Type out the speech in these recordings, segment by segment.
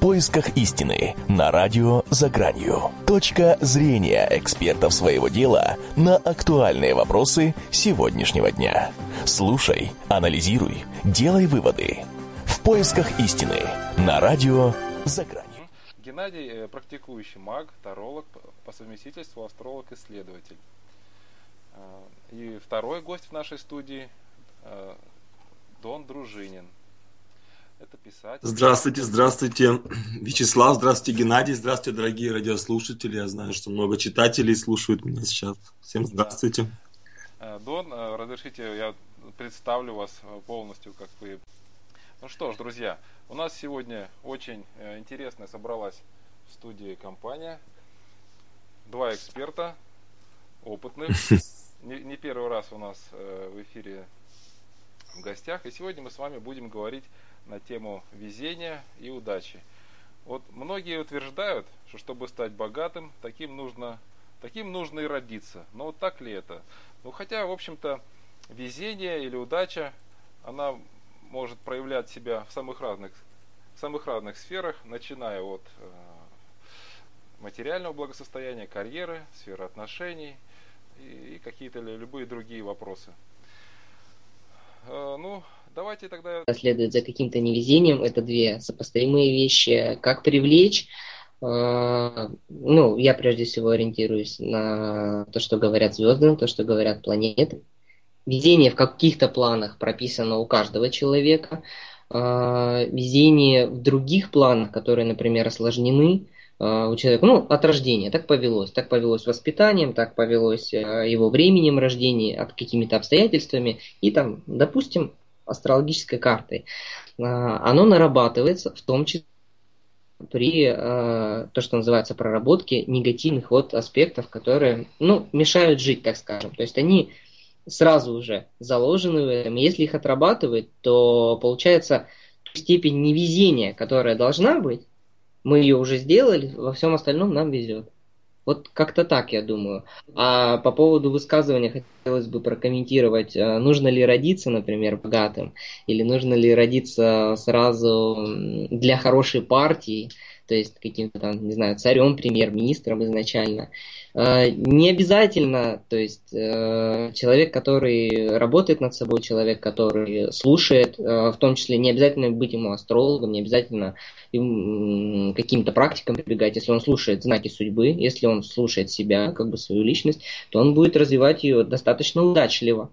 поисках истины на радио «За гранью». Точка зрения экспертов своего дела на актуальные вопросы сегодняшнего дня. Слушай, анализируй, делай выводы. В поисках истины на радио «За гранью». Геннадий э, – практикующий маг, таролог, по совместительству астролог-исследователь. Э, и второй гость в нашей студии э, – Дон Дружинин – это писатель. Здравствуйте, здравствуйте, Вячеслав, здравствуйте, Геннадий, здравствуйте, дорогие радиослушатели. Я знаю, что много читателей слушают меня сейчас. Всем здравствуйте. Э, Дон, э, разрешите, я представлю вас э, полностью, как вы. Ну что ж, друзья, у нас сегодня очень интересная собралась в студии компания. Два эксперта, опытных. Не, не первый раз у нас в эфире в гостях. И сегодня мы с вами будем говорить на тему везения и удачи. Вот многие утверждают, что чтобы стать богатым, таким нужно, таким нужно и родиться. Но вот так ли это? Ну хотя, в общем-то, везение или удача, она может проявлять себя в самых разных, в самых разных сферах, начиная от э, материального благосостояния, карьеры, сферы отношений и, и какие-то любые другие вопросы. Э, ну, Давайте тогда... Следует за каким-то невезением. Это две сопоставимые вещи. Как привлечь? Э, ну, я прежде всего ориентируюсь на то, что говорят звезды, на то, что говорят планеты. Везение в каких-то планах прописано у каждого человека. Э, везение в других планах, которые, например, осложнены, э, у человека, ну, от рождения, так повелось, так повелось воспитанием, так повелось его временем рождения, от какими-то обстоятельствами, и там, допустим, астрологической картой, а, оно нарабатывается в том числе при э, то, что называется проработке негативных вот аспектов, которые, ну, мешают жить, так скажем. То есть они сразу уже заложены в этом. Если их отрабатывать, то получается степень невезения, которая должна быть, мы ее уже сделали, во всем остальном нам везет. Вот как-то так, я думаю. А по поводу высказывания хотелось бы прокомментировать, э, нужно ли родиться, например, богатым, или нужно ли родиться сразу для хорошей партии, то есть каким-то там, не знаю, царем, премьер-министром изначально. Э, не обязательно, то есть э, человек, который работает над собой, человек, который слушает, в том числе не обязательно быть ему астрологом, не обязательно каким-то практикам прибегать, если он слушает знаки судьбы, если он слушает себя, как бы свою личность, то он будет развивать ее достаточно удачливо.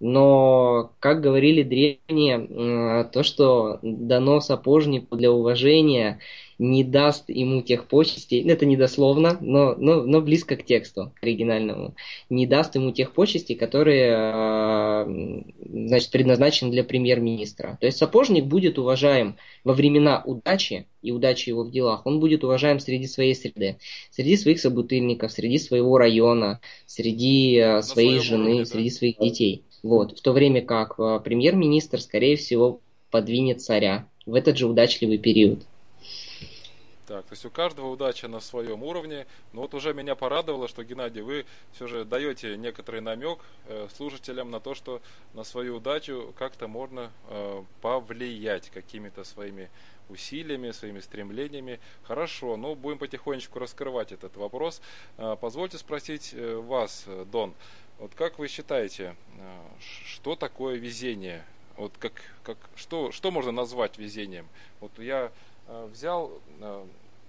Но, как говорили древние, то, что дано сапожнику для уважения, не даст ему тех почестей, ну, это недословно, но, но, но близко к тексту, к оригинальному, не даст ему тех почестей, которые а, значит, предназначены для премьер-министра. То есть сапожник будет уважаем во времена удачи и удачи его в делах, он будет уважаем среди своей среды, среди своих собутыльников, среди своего района, среди а, своей жены, уровне, среди да? своих детей. Вот. В то время как а, премьер-министр, скорее всего, подвинет царя в этот же удачливый период. Так, то есть у каждого удача на своем уровне. Но вот уже меня порадовало, что, Геннадий, вы все же даете некоторый намек э, слушателям на то, что на свою удачу как-то можно э, повлиять какими-то своими усилиями, своими стремлениями. Хорошо, ну будем потихонечку раскрывать этот вопрос. Э, позвольте спросить э, вас, Дон, вот как вы считаете, э, что такое везение? Вот как, как, что, что можно назвать везением? Вот я Э, взял, э,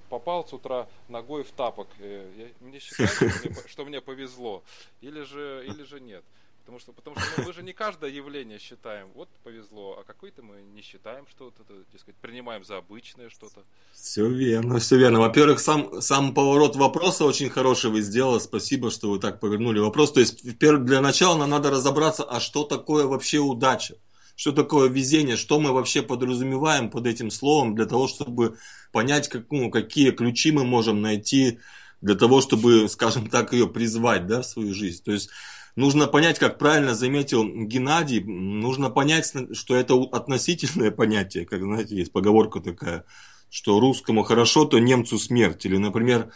попал с утра ногой в тапок. Э, я, мне считаю, что мне, что мне повезло, или же, или же нет. Потому что, потому что ну, мы же не каждое явление считаем, вот повезло, а какой-то мы не считаем что-то, дескать, принимаем за обычное что-то. Все верно, все верно. Во-первых, сам, сам поворот вопроса очень хороший вы сделали. Спасибо, что вы так повернули вопрос. То есть, для начала нам надо разобраться, а что такое вообще удача что такое везение, что мы вообще подразумеваем под этим словом, для того, чтобы понять, как, ну, какие ключи мы можем найти для того, чтобы, скажем так, ее призвать да, в свою жизнь. То есть нужно понять, как правильно заметил Геннадий, нужно понять, что это относительное понятие, как, знаете, есть поговорка такая, что русскому хорошо, то немцу смерть. Или, например,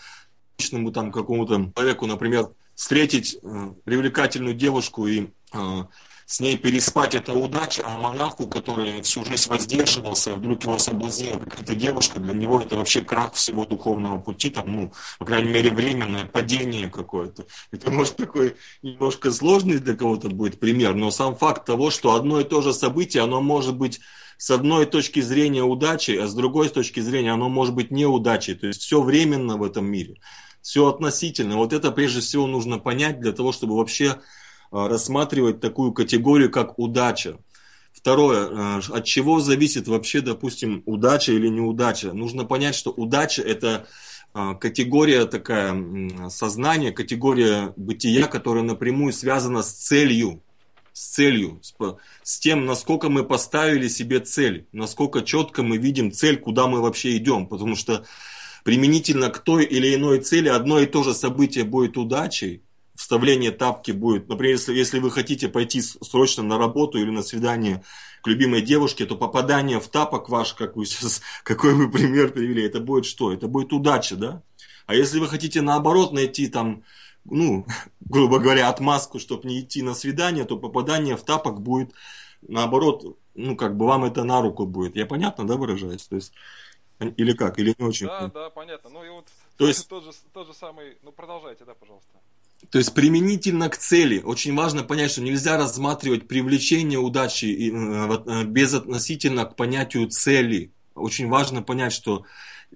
личному там какому-то человеку, например, встретить э, привлекательную девушку и э, с ней переспать это удача, а монаху, который всю жизнь воздерживался, вдруг его соблазнила какая-то девушка, для него это вообще крах всего духовного пути, там, ну, по крайней мере, временное падение какое-то. Это, может, такой немножко сложный для кого-то будет пример, но сам факт того, что одно и то же событие, оно может быть с одной точки зрения удачи, а с другой точки зрения оно может быть неудачей. То есть все временно в этом мире, все относительно. Вот это прежде всего нужно понять для того, чтобы вообще рассматривать такую категорию, как удача. Второе, э, от чего зависит вообще, допустим, удача или неудача? Нужно понять, что удача это э, категория такая сознания, категория бытия, которая напрямую связана с целью, с целью, с тем, насколько мы поставили себе цель, насколько четко мы видим цель, куда мы вообще идем, потому что применительно к той или иной цели одно и то же событие будет удачей, вставление тапки будет, например, если, если вы хотите пойти срочно на работу или на свидание к любимой девушке, то попадание в тапок ваш, как вы сейчас, какой вы пример привели, это будет что? Это будет удача, да? А если вы хотите наоборот найти там, ну, грубо говоря, отмазку, чтобы не идти на свидание, то попадание в тапок будет наоборот, ну, как бы вам это на руку будет. Я понятно, да, выражаюсь? То есть, или как, или не очень? Да, да, понятно. Ну и вот то есть, тот же, тот же самый, ну продолжайте, да, пожалуйста. То есть применительно к цели. Очень важно понять, что нельзя рассматривать привлечение удачи э, э, безотносительно к понятию цели. Очень важно понять, что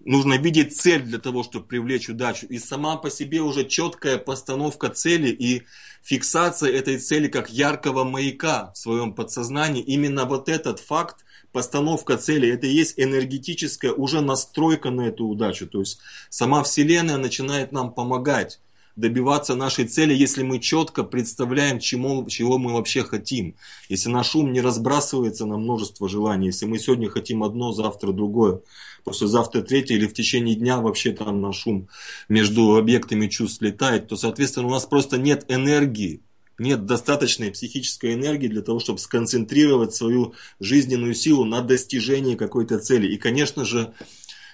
нужно видеть цель для того, чтобы привлечь удачу. И сама по себе уже четкая постановка цели и фиксация этой цели как яркого маяка в своем подсознании. Именно вот этот факт, постановка цели, это и есть энергетическая уже настройка на эту удачу. То есть сама Вселенная начинает нам помогать добиваться нашей цели, если мы четко представляем, чему, чего мы вообще хотим. Если наш ум не разбрасывается на множество желаний, если мы сегодня хотим одно, завтра другое, послезавтра третье, или в течение дня вообще там наш ум между объектами чувств летает, то, соответственно, у нас просто нет энергии, нет достаточной психической энергии для того, чтобы сконцентрировать свою жизненную силу на достижении какой-то цели. И, конечно же,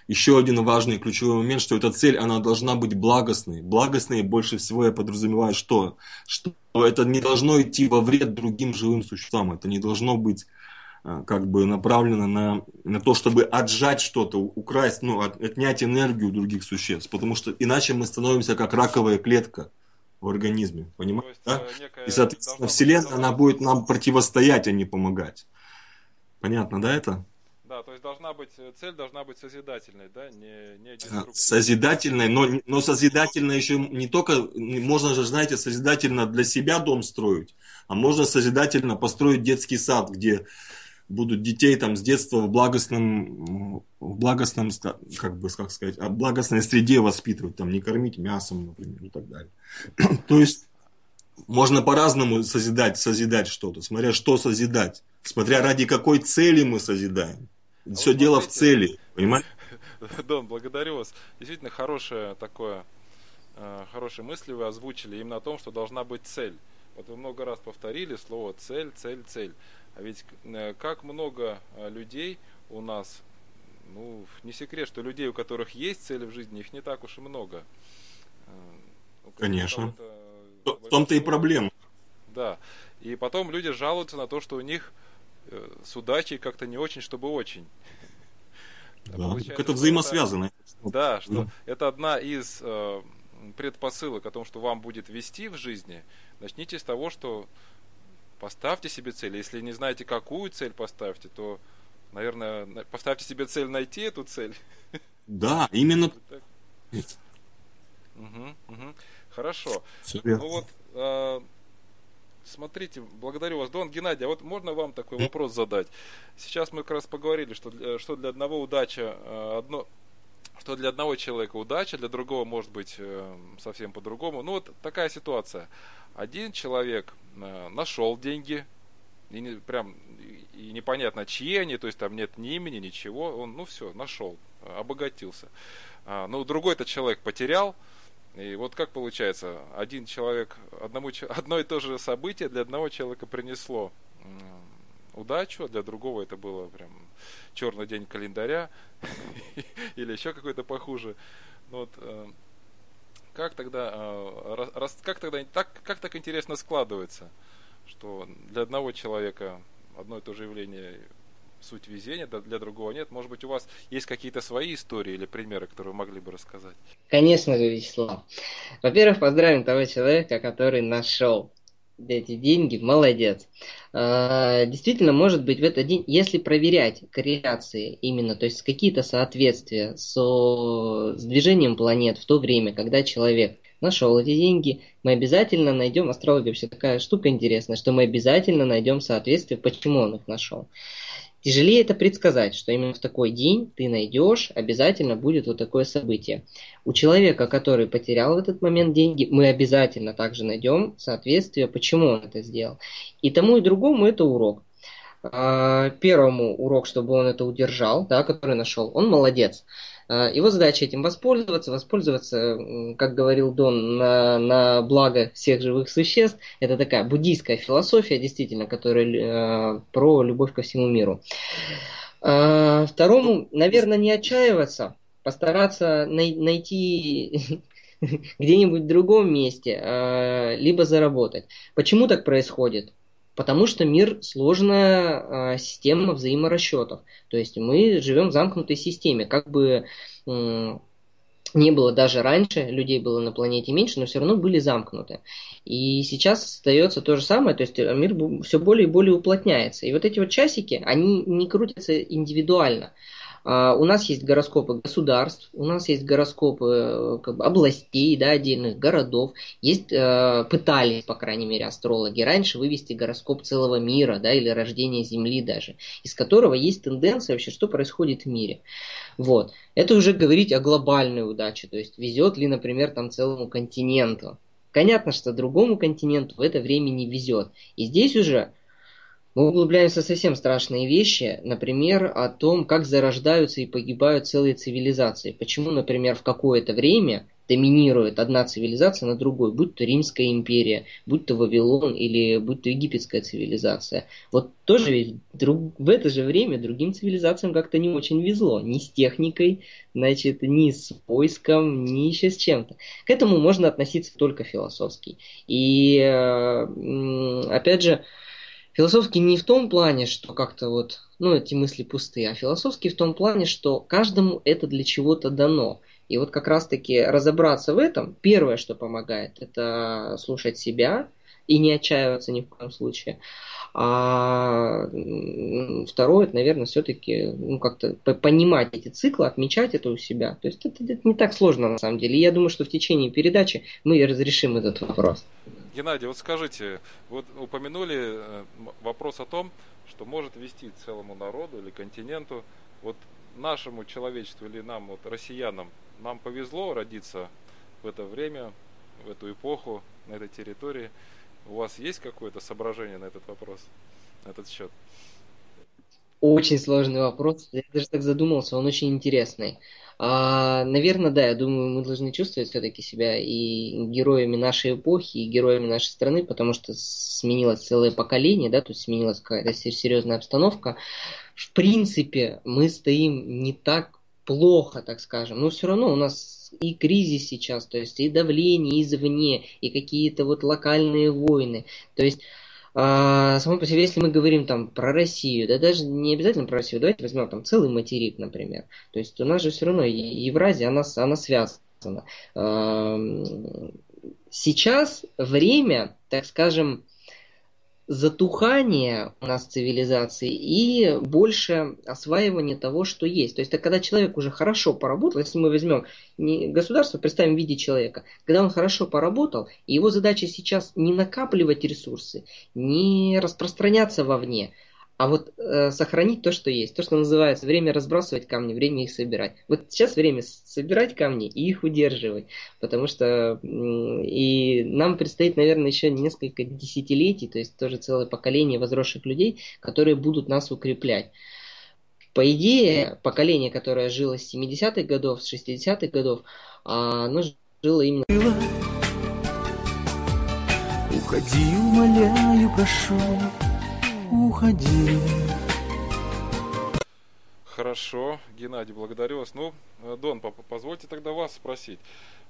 еще один важный ключевой момент, что эта цель, она должна быть благостной. Благостной больше всего я подразумеваю, что, что это не должно идти во вред другим живым существам. Это не должно быть а, как бы направлено на, на то, чтобы отжать что-то, украсть, ну, от, отнять энергию других существ. Потому что иначе мы становимся как раковая клетка в организме. Понимаете? есть, да? э, И, соответственно, Вселенная, она будет нам противостоять, а не помогать. Понятно, да, это? Да, то есть должна быть, э, цель должна быть созидательной, да, не, не Созидательной, но, но созидательно еще не только, можно же, знаете, созидательно для себя дом строить, а можно созидательно построить детский сад, где будут детей там с детства в благостном, в благостном, как бы, как сказать, в благостной среде воспитывать, там, не кормить мясом, например, и так далее. То есть, можно по-разному созидать, созидать что-то, смотря что созидать, смотря ради какой цели мы созидаем. А Все дело в цели, понимаете? Дон, благодарю вас. Действительно хорошее такое, э, хорошие мысли вы озвучили именно о том, что должна быть цель. Вот вы много раз повторили слово цель, цель, цель. А ведь э, как много э, людей у нас, ну, не секрет, что людей, у которых есть цели в жизни, их не так уж и много. Конечно. В том-то и проблема. Да. И потом люди жалуются на то, что у них с удачей как-то не очень, чтобы очень. Да, это взаимосвязано. Это, да, что да. это одна из э, предпосылок о том, что вам будет вести в жизни. Начните с того, что поставьте себе цель. Если не знаете, какую цель поставьте, то, наверное, поставьте себе цель найти эту цель. Да, именно. Угу, угу. Хорошо. ну вот, э, Смотрите, благодарю вас. Дон Геннадий, а вот можно вам такой вопрос задать? Сейчас мы как раз поговорили, что, для, что для одного удача э, одно, что для одного человека удача, для другого может быть э, совсем по-другому. Ну вот такая ситуация. Один человек э, нашел деньги, и не, прям и непонятно чьи они, то есть там нет ни имени, ничего, он, ну все, нашел, обогатился. А, ну другой-то человек потерял, и вот как получается, один человек, одному, одно и то же событие для одного человека принесло удачу, а для другого это было прям черный день календаря или еще какой-то похуже. Ну вот, э, как тогда, э, как тогда так, как так интересно складывается, что для одного человека одно и то же явление суть везения, для другого нет. Может быть, у вас есть какие-то свои истории или примеры, которые вы могли бы рассказать? Конечно же, Вячеслав. Во-первых, поздравим того человека, который нашел эти деньги, молодец. А, действительно, может быть, в этот день, если проверять корреляции именно, то есть какие-то соответствия со, с движением планет в то время, когда человек нашел эти деньги, мы обязательно найдем, астрология вообще такая штука интересная, что мы обязательно найдем соответствие, почему он их нашел. Тяжелее это предсказать, что именно в такой день ты найдешь, обязательно будет вот такое событие. У человека, который потерял в этот момент деньги, мы обязательно также найдем соответствие, почему он это сделал. И тому и другому это урок. А, первому урок, чтобы он это удержал, да, который нашел, он молодец. А, его задача этим воспользоваться, воспользоваться, как говорил Дон, на, на благо всех живых существ. Это такая буддийская философия, действительно, которая э, про любовь ко всему миру. Э, второму, наверное, не отчаиваться, постараться най- найти где-нибудь в другом месте, э, либо заработать. Почему так происходит? Потому что мир сложная э, система взаиморасчетов. То есть мы живем в замкнутой системе. Как бы э, не было даже раньше, людей было на планете меньше, но все равно были замкнуты. И сейчас остается то же самое, то есть мир все более и более уплотняется. И вот эти вот часики, они не крутятся индивидуально. А, у нас есть гороскопы государств, у нас есть гороскопы э, как бы, областей, да, отдельных городов. Есть, э, пытались, по крайней мере, астрологи раньше вывести гороскоп целого мира, да, или рождения Земли даже, из которого есть тенденция вообще, что происходит в мире. Вот. Это уже говорить о глобальной удаче, то есть везет ли, например, там целому континенту. Понятно, что другому континенту в это время не везет. И здесь уже мы углубляемся в совсем страшные вещи, например, о том, как зарождаются и погибают целые цивилизации. Почему, например, в какое-то время доминирует одна цивилизация на другой, будь то Римская империя, будь то Вавилон или будь то египетская цивилизация. Вот тоже ведь друг, в это же время другим цивилизациям как-то не очень везло. Ни с техникой, значит, ни с поиском, ни еще с чем-то. К этому можно относиться только философски. И э, опять же, Философский не в том плане, что как-то вот, ну, эти мысли пустые, а философский в том плане, что каждому это для чего-то дано. И вот как раз-таки разобраться в этом, первое, что помогает, это слушать себя и не отчаиваться ни в коем случае. А второе, это, наверное, все-таки ну, как-то понимать эти циклы, отмечать это у себя. То есть это, это не так сложно на самом деле. И я думаю, что в течение передачи мы разрешим этот вопрос. Геннадий, вот скажите, вот упомянули э, вопрос о том, что может вести целому народу или континенту, вот нашему человечеству или нам, вот россиянам, нам повезло родиться в это время, в эту эпоху, на этой территории. У вас есть какое-то соображение на этот вопрос, на этот счет? Очень сложный вопрос. Я даже так задумался, он очень интересный. А, наверное, да, я думаю, мы должны чувствовать все-таки себя и героями нашей эпохи, и героями нашей страны, потому что сменилось целое поколение, да, есть сменилась какая-то серьезная обстановка. В принципе, мы стоим не так плохо, так скажем, но все равно у нас и кризис сейчас, то есть и давление извне, и какие-то вот локальные войны. То есть а, само по себе, если мы говорим там про Россию, да даже не обязательно про Россию, давайте возьмем там целый материк, например. То есть у нас же все равно Евразия, она, она связана. Сейчас время, так скажем, затухание у нас цивилизации и больше осваивание того, что есть. То есть, это когда человек уже хорошо поработал, если мы возьмем не государство, представим в виде человека, когда он хорошо поработал, его задача сейчас не накапливать ресурсы, не распространяться вовне, а вот э, сохранить то, что есть. То, что называется время разбрасывать камни, время их собирать. Вот сейчас время собирать камни и их удерживать. Потому что и нам предстоит, наверное, еще несколько десятилетий, то есть тоже целое поколение возросших людей, которые будут нас укреплять. По идее, поколение, которое жило с 70-х годов, с 60-х годов, а, оно жило именно... Уходи, умоляю, прошу, уходи. Хорошо, Геннадий, благодарю вас. Ну, Дон, позвольте тогда вас спросить.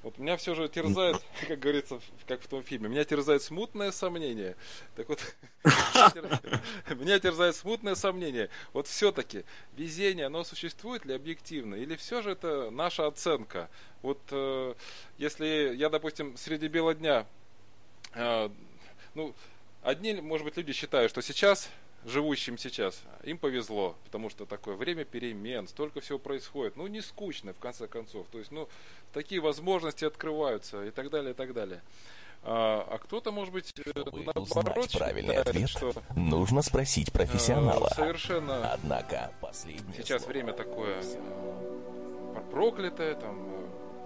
Вот меня все же терзает, как говорится, как в том фильме, меня терзает смутное сомнение. Так вот, меня терзает смутное сомнение. Вот все-таки везение, оно существует ли объективно? Или все же это наша оценка? Вот э, если я, допустим, среди бела дня, э, ну, одни, может быть, люди считают, что сейчас живущим сейчас, им повезло, потому что такое время перемен, столько всего происходит. Ну, не скучно, в конце концов. То есть, ну, такие возможности открываются и так далее, и так далее. А, а кто-то, может быть, э, Чтобы наоборот, узнать правильный ответ, что, нужно спросить профессионала. Совершенно. Однако последнее Сейчас слово. время такое э, проклятое, там,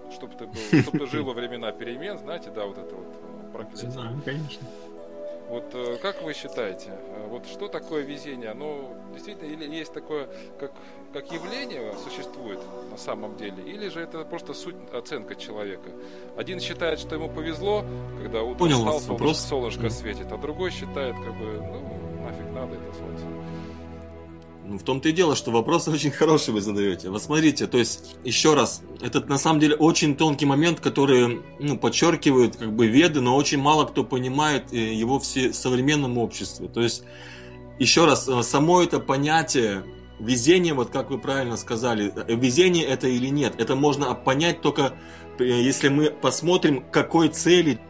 э, чтобы ты был, чтобы ты жил во времена перемен, знаете, да, вот это вот проклятие. Знаю, конечно. Вот э, как вы считаете, э, вот что такое везение? Оно действительно или есть такое, как, как явление существует на самом деле, или же это просто суть оценка человека? Один считает, что ему повезло, когда утром Понял встал, солнышко, солнышко светит, а другой считает, как бы, ну, нафиг надо это солнце. Ну, в том-то и дело, что вопросы очень хорошие вы задаете. Вот смотрите, то есть, еще раз, этот на самом деле очень тонкий момент, который ну, подчеркивают как бы веды, но очень мало кто понимает э, его в современном обществе. То есть, еще раз, э, само это понятие везение, вот как вы правильно сказали, э, везение это или нет, это можно понять только если мы посмотрим, какой цели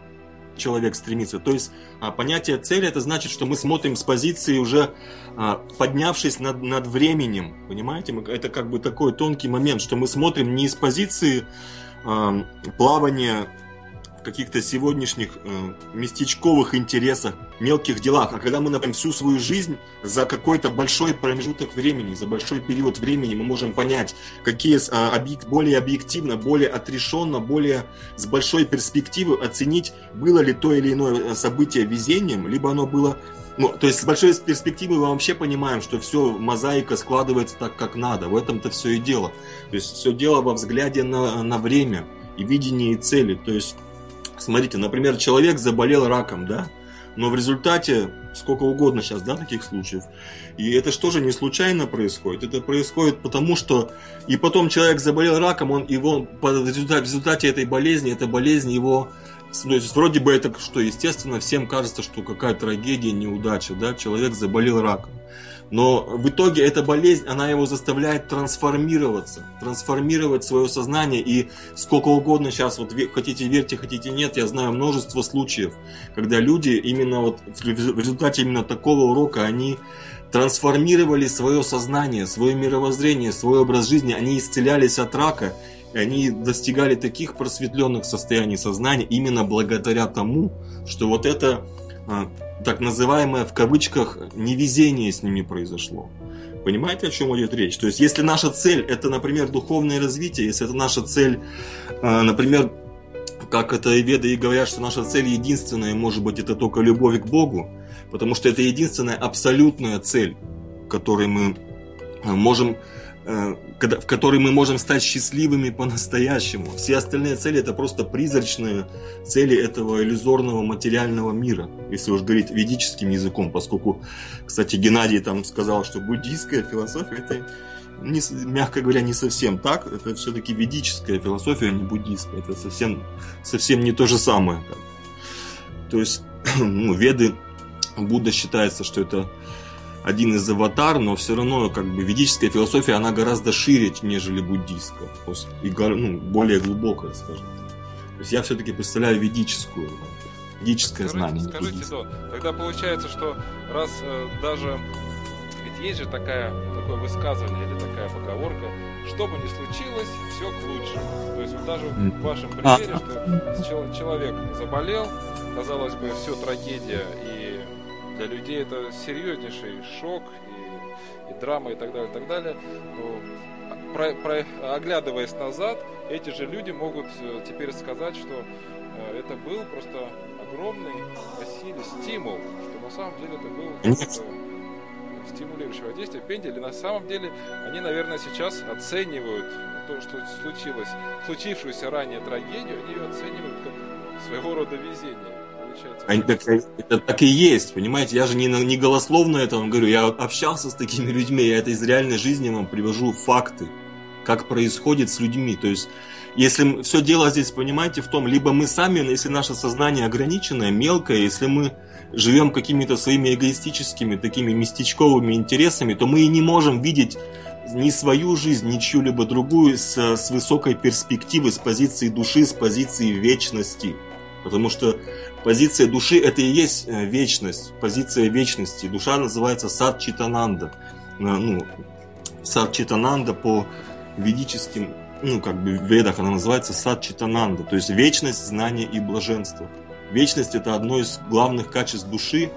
человек стремится. То есть а, понятие цели это значит, что мы смотрим с позиции уже а, поднявшись над, над временем. Понимаете? Это как бы такой тонкий момент, что мы смотрим не из позиции плавания каких-то сегодняшних э, местечковых интересах, мелких делах, а когда мы, например, всю свою жизнь за какой-то большой промежуток времени, за большой период времени мы можем понять, какие с- а, объек- более объективно, более отрешенно, более с большой перспективы оценить, было ли то или иное э, событие везением, либо оно было ну, то есть с большой перспективы мы вообще понимаем, что все, мозаика складывается так, как надо. В этом-то все и дело. То есть все дело во взгляде на, на время и видении цели. То есть, смотрите, например, человек заболел раком, да, но в результате сколько угодно сейчас, да, таких случаев. И это что же не случайно происходит? Это происходит потому, что и потом человек заболел раком, он его в результате этой болезни, эта болезнь его то есть вроде бы это что, естественно, всем кажется, что какая трагедия, неудача, да, человек заболел раком. Но в итоге эта болезнь, она его заставляет трансформироваться, трансформировать свое сознание. И сколько угодно сейчас, вот хотите верьте, хотите нет, я знаю множество случаев, когда люди именно вот в в результате именно такого урока, они трансформировали свое сознание, свое мировоззрение, свой образ жизни, они исцелялись от рака, и они достигали таких просветленных состояний сознания именно благодаря тому, что вот это а, так называемое в кавычках невезение с ними произошло. Понимаете, о чем идет речь? То есть, если наша цель это, например, духовное развитие, если это наша цель, а, например, как это и веды и говорят, что наша цель единственная, может быть, это только любовь к Богу, потому что это единственная абсолютная цель, которой мы э, можем, э, когда- в которой мы можем стать счастливыми по-настоящему. Все остальные цели это просто призрачные цели этого иллюзорного материального мира, если уж говорить ведическим языком, поскольку, кстати, Геннадий там сказал, что буддийская философия это не мягко говоря, не совсем так. Это все-таки ведическая философия, а не буддийская. Это совсем, совсем не то же самое. То есть, ну, веды, Будда считается, что это один из аватар, но все равно как бы ведическая философия, она гораздо шире, нежели буддийская. И ну, более глубокая, скажем так. То есть я все-таки представляю ведическую, ведическое Скажите, знание. скажите. Дон, тогда получается, что раз э, даже ведь есть же такая, такое высказывание или такая поговорка, что бы ни случилось, все к лучшему. То есть вот даже в вашем А. примере, что чел- человек заболел, казалось бы, все трагедия, и для людей это серьезнейший шок и, и драма и так далее, и так далее. Но про- про- оглядываясь назад, эти же люди могут э, теперь сказать, что э, это был просто огромный силе стимул, что на самом деле это был стимулирующего действия. Пендель, и на самом деле они, наверное, сейчас оценивают то, что случилось, случившуюся ранее трагедию, они ее оценивают как своего рода везение. Они так- это так и есть, понимаете? Я же не, не голословно это вам говорю, я общался с такими людьми, я это из реальной жизни вам привожу факты. как происходит с людьми. То есть, если все дело здесь, понимаете, в том, либо мы сами, если наше сознание ограниченное, мелкое, если мы живем какими-то своими эгоистическими, такими местечковыми интересами, то мы и не можем видеть ни свою жизнь, ни чью-либо другую с, с высокой перспективы, с позиции души, с позиции вечности. Потому что позиция души это и есть э, вечность, позиция вечности. Душа называется сад Читананда. Э, ну, сад Читананда по ведическим, ну, как бы в ведах она называется сад Читананда, то есть вечность, знание и блаженство. Вечность это одно из главных качеств души,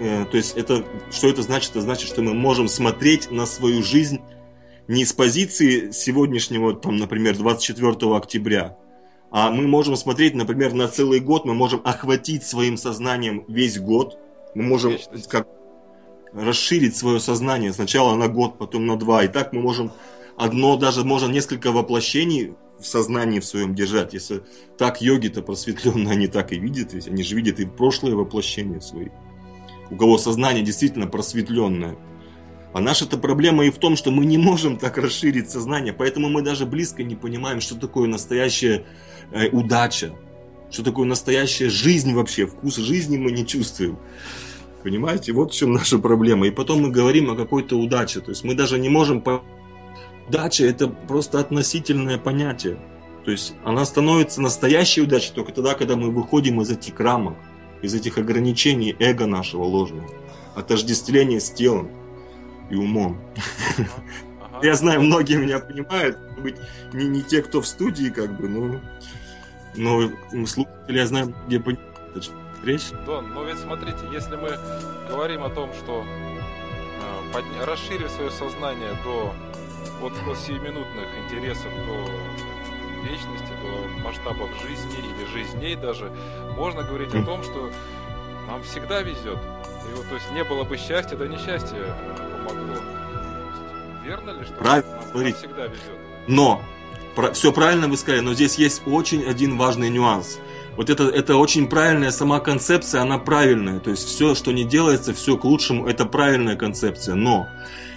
э, то есть это, что это значит? Это значит, что мы можем смотреть на свою жизнь не с позиции сегодняшнего, там, например, 24 октября, а мы можем смотреть, например, на целый год, мы можем охватить своим сознанием весь год, мы можем как расширить свое сознание сначала на год, потом на два, и так мы можем одно, даже можно несколько воплощений в сознании в своем держать. Если так йоги-то просветленные, они так и видят, ведь они же видят и прошлое воплощение свои. У кого сознание действительно просветленное – а наша-то проблема и в том, что мы не можем так расширить сознание, поэтому мы даже близко не понимаем, что такое настоящая э, удача, что такое настоящая жизнь вообще, вкус жизни мы не чувствуем. Понимаете, вот в чем наша проблема. И потом мы говорим о какой-то удаче. То есть мы даже не можем... По... Удача это просто относительное понятие. То есть она становится настоящей удачей только тогда, когда мы выходим из этих рамок, из этих ограничений эго нашего ложного, отождествления с телом и умом. Я знаю, многие меня понимают, может быть, не, не те, кто в студии, как бы, но, но слушатели, я знаю, где понимают речь. Дон, но ведь смотрите, если мы говорим о том, что э, под... расширив свое сознание до вот от сиюминутных интересов до вечности, до масштабов жизни или жизней даже, можно говорить о том, что нам всегда везет. И вот, то есть не было бы счастья, да несчастье помогло. Верно ли, что Правильно, нам, всегда везет? Но, про, все правильно вы сказали, но здесь есть очень один важный нюанс. Вот это, это очень правильная сама концепция, она правильная. То есть все, что не делается, все к лучшему, это правильная концепция. Но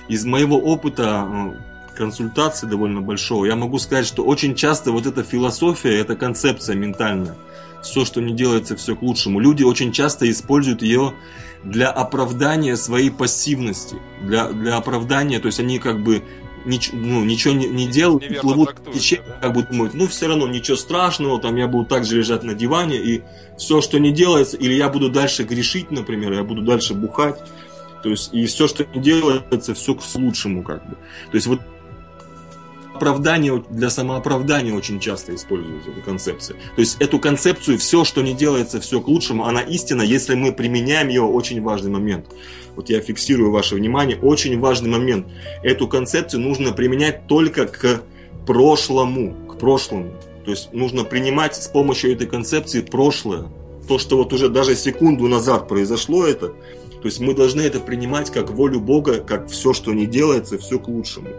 из моего опыта э, консультации довольно большого, я могу сказать, что очень часто вот эта философия, эта концепция ментальная, все, что не делается, все к лучшему. Люди очень часто используют ее для оправдания своей пассивности, для, для оправдания, то есть они как бы нич, ну, ничего не, не делают, Неверно плывут в течение, да? как бы думают, ну все равно ничего страшного, там я буду также лежать на диване, и все, что не делается, или я буду дальше грешить, например, я буду дальше бухать, то есть и все, что не делается, все к лучшему, как бы. То есть вот оправдание для самооправдания очень часто используется эта концепция. То есть эту концепцию все, что не делается, все к лучшему, она истина, если мы применяем ее, очень важный момент. Вот я фиксирую ваше внимание, очень важный момент. Эту концепцию нужно применять только к прошлому, к прошлому. То есть нужно принимать с помощью этой концепции прошлое. То, что вот уже даже секунду назад произошло это, то есть мы должны это принимать как волю Бога, как все, что не делается, все к лучшему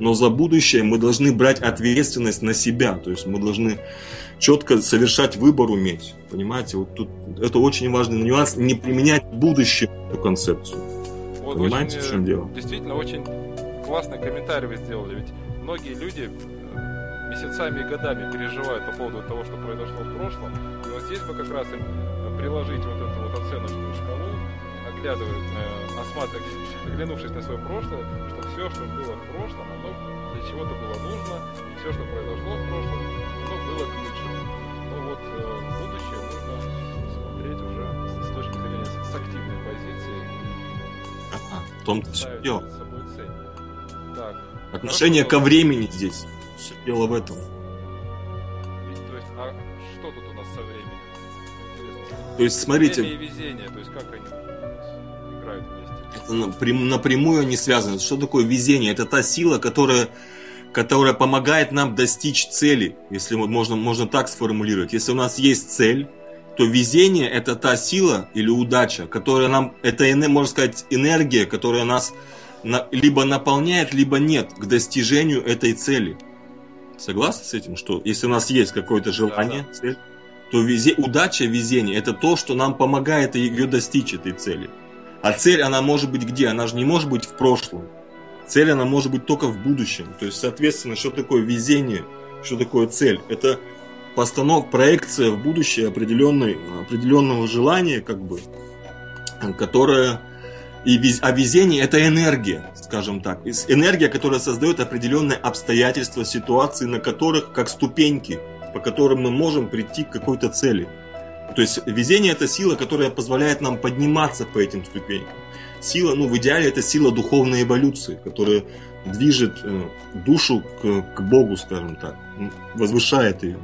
но за будущее мы должны брать ответственность на себя, то есть мы должны четко совершать выбор уметь, понимаете, вот тут это очень важный нюанс, не применять в будущем эту концепцию, Вот понимаете, очень, в чем дело? Действительно, очень классный комментарий вы сделали. Ведь многие люди э, месяцами и годами переживают по поводу того, что произошло в прошлом. И вот здесь бы как раз им э, приложить вот эту вот оценочную шкалу, оглядывая, э, осматривая, оглянувшись на свое прошлое, что все, что было в прошлом, для чего-то было нужно, и все, что произошло в прошлом, оно было к лучшему. Но вот э, в будущее нужно смотреть уже с, точки зрения с, активной позиции Ага, в том-то все собой цель. Так. Отношение хорошо. ко времени здесь, все дело в этом. Ведь, То есть, а что тут у нас со временем? То есть, смотрите, Время и везение, то есть как они? Это напрям- напрямую не связано. Что такое везение? Это та сила, которая, которая помогает нам достичь цели, если можно, можно так сформулировать. Если у нас есть цель, то везение это та сила или удача, которая нам, это, можно сказать, энергия, которая нас на- либо наполняет, либо нет к достижению этой цели. Согласны с этим, что если у нас есть какое-то желание, цель, то везе, удача, везение это то, что нам помогает ее достичь этой цели. А цель, она может быть где? Она же не может быть в прошлом. Цель, она может быть только в будущем. То есть, соответственно, что такое везение, что такое цель? Это постановка, проекция в будущее определенной, определенного желания, как бы, которое и вез, а везение это энергия, скажем так. Энергия, которая создает определенные обстоятельства, ситуации, на которых, как ступеньки, по которым мы можем прийти к какой-то цели. То есть везение это сила, которая позволяет нам подниматься по этим ступенькам. Сила, ну в идеале это сила духовной эволюции, которая движет э, душу к, к Богу, скажем так, возвышает ее.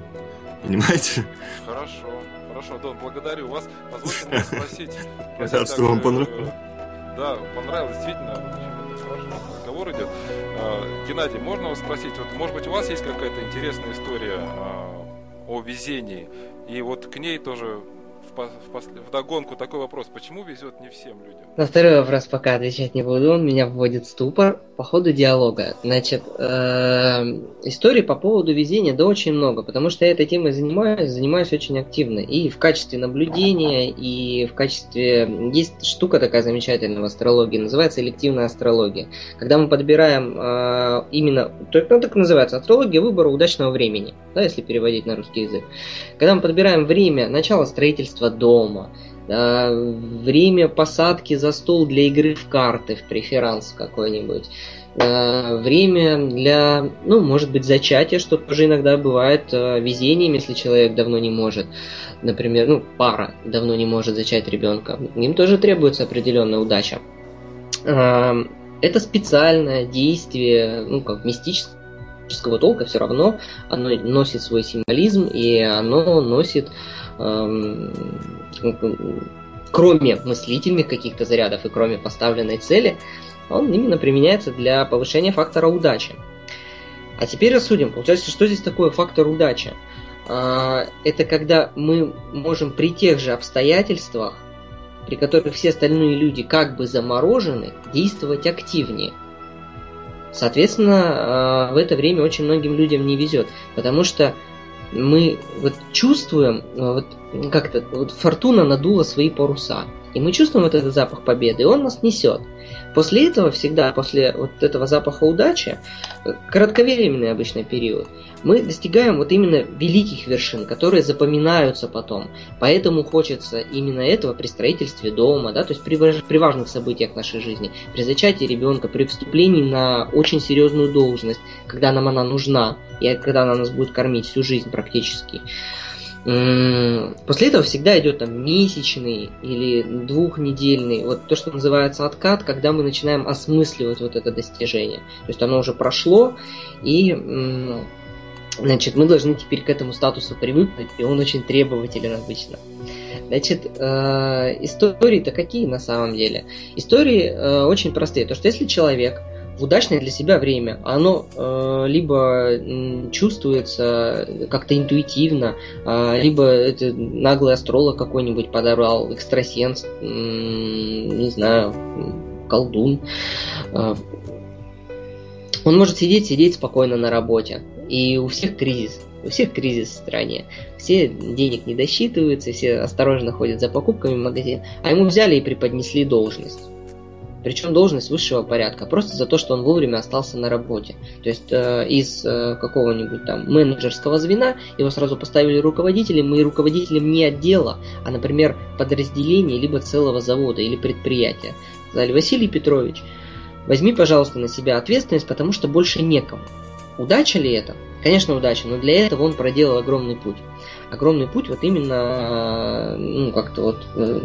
Понимаете? Хорошо, хорошо, Дон, благодарю вас. Позвольте мне спросить. Рад, что вам понравилось. Да, понравилось, действительно, разговор идет. А, Геннадий, можно вас спросить, вот, может быть, у вас есть какая-то интересная история а, о везении, и вот к ней тоже в догонку такой вопрос, почему везет не всем людям? На второй вопрос пока отвечать не буду, он меня вводит в ступор по ходу диалога. Значит, э, историй по поводу везения, да очень много, потому что я этой темой занимаюсь, занимаюсь очень активно. И в качестве наблюдения, и в качестве... Есть штука такая замечательная в астрологии, называется элективная астрология. Когда мы подбираем э, именно... Ну, так называется, астрология выбора удачного времени, да, если переводить на русский язык. Когда мы подбираем время начала строительства дома, время посадки за стол для игры в карты, в преферанс какой-нибудь, время для, ну, может быть, зачатия, что тоже иногда бывает э, везением, если человек давно не может. Например, ну, пара давно не может зачать ребенка. Им тоже требуется определенная удача. Это специальное действие, ну, как мистического толка, все равно оно носит свой символизм, и оно носит кроме мыслительных каких-то зарядов и кроме поставленной цели, он именно применяется для повышения фактора удачи. А теперь рассудим, получается, что здесь такое фактор удачи? А, это когда мы можем при тех же обстоятельствах, при которых все остальные люди как бы заморожены, действовать активнее. Соответственно, а, в это время очень многим людям не везет, потому что мы вот чувствуем, а, вот как-то, вот фортуна надула свои паруса, и мы чувствуем вот этот запах победы, и он нас несет. После этого всегда, после вот этого запаха удачи, кратковременный обычно период, мы достигаем вот именно великих вершин, которые запоминаются потом. Поэтому хочется именно этого при строительстве дома, да, то есть при, при важных событиях нашей жизни, при зачатии ребенка, при вступлении на очень серьезную должность, когда нам она нужна, и когда она нас будет кормить всю жизнь практически. После этого всегда идет там месячный или двухнедельный, вот то, что называется откат, когда мы начинаем осмысливать вот это достижение. То есть оно уже прошло, и значит, мы должны теперь к этому статусу привыкнуть, и он очень требователен обычно. Значит, э, истории-то какие на самом деле? Истории э, очень простые. То, что если человек в удачное для себя время. Оно э, либо чувствуется как-то интуитивно, э, либо это наглый астролог какой-нибудь подобрал, экстрасенс, э, не знаю, колдун. Э, он может сидеть, сидеть спокойно на работе. И у всех кризис. У всех кризис в стране. Все денег не досчитываются, все осторожно ходят за покупками в магазин. А ему взяли и преподнесли должность причем должность высшего порядка, просто за то, что он вовремя остался на работе. То есть э, из э, какого-нибудь там менеджерского звена его сразу поставили руководителем, и руководителем не отдела, а, например, подразделения, либо целого завода или предприятия. Сказали, Василий Петрович, возьми, пожалуйста, на себя ответственность, потому что больше некому. Удача ли это? Конечно, удача, но для этого он проделал огромный путь. Огромный путь вот именно, э, ну, как-то вот э,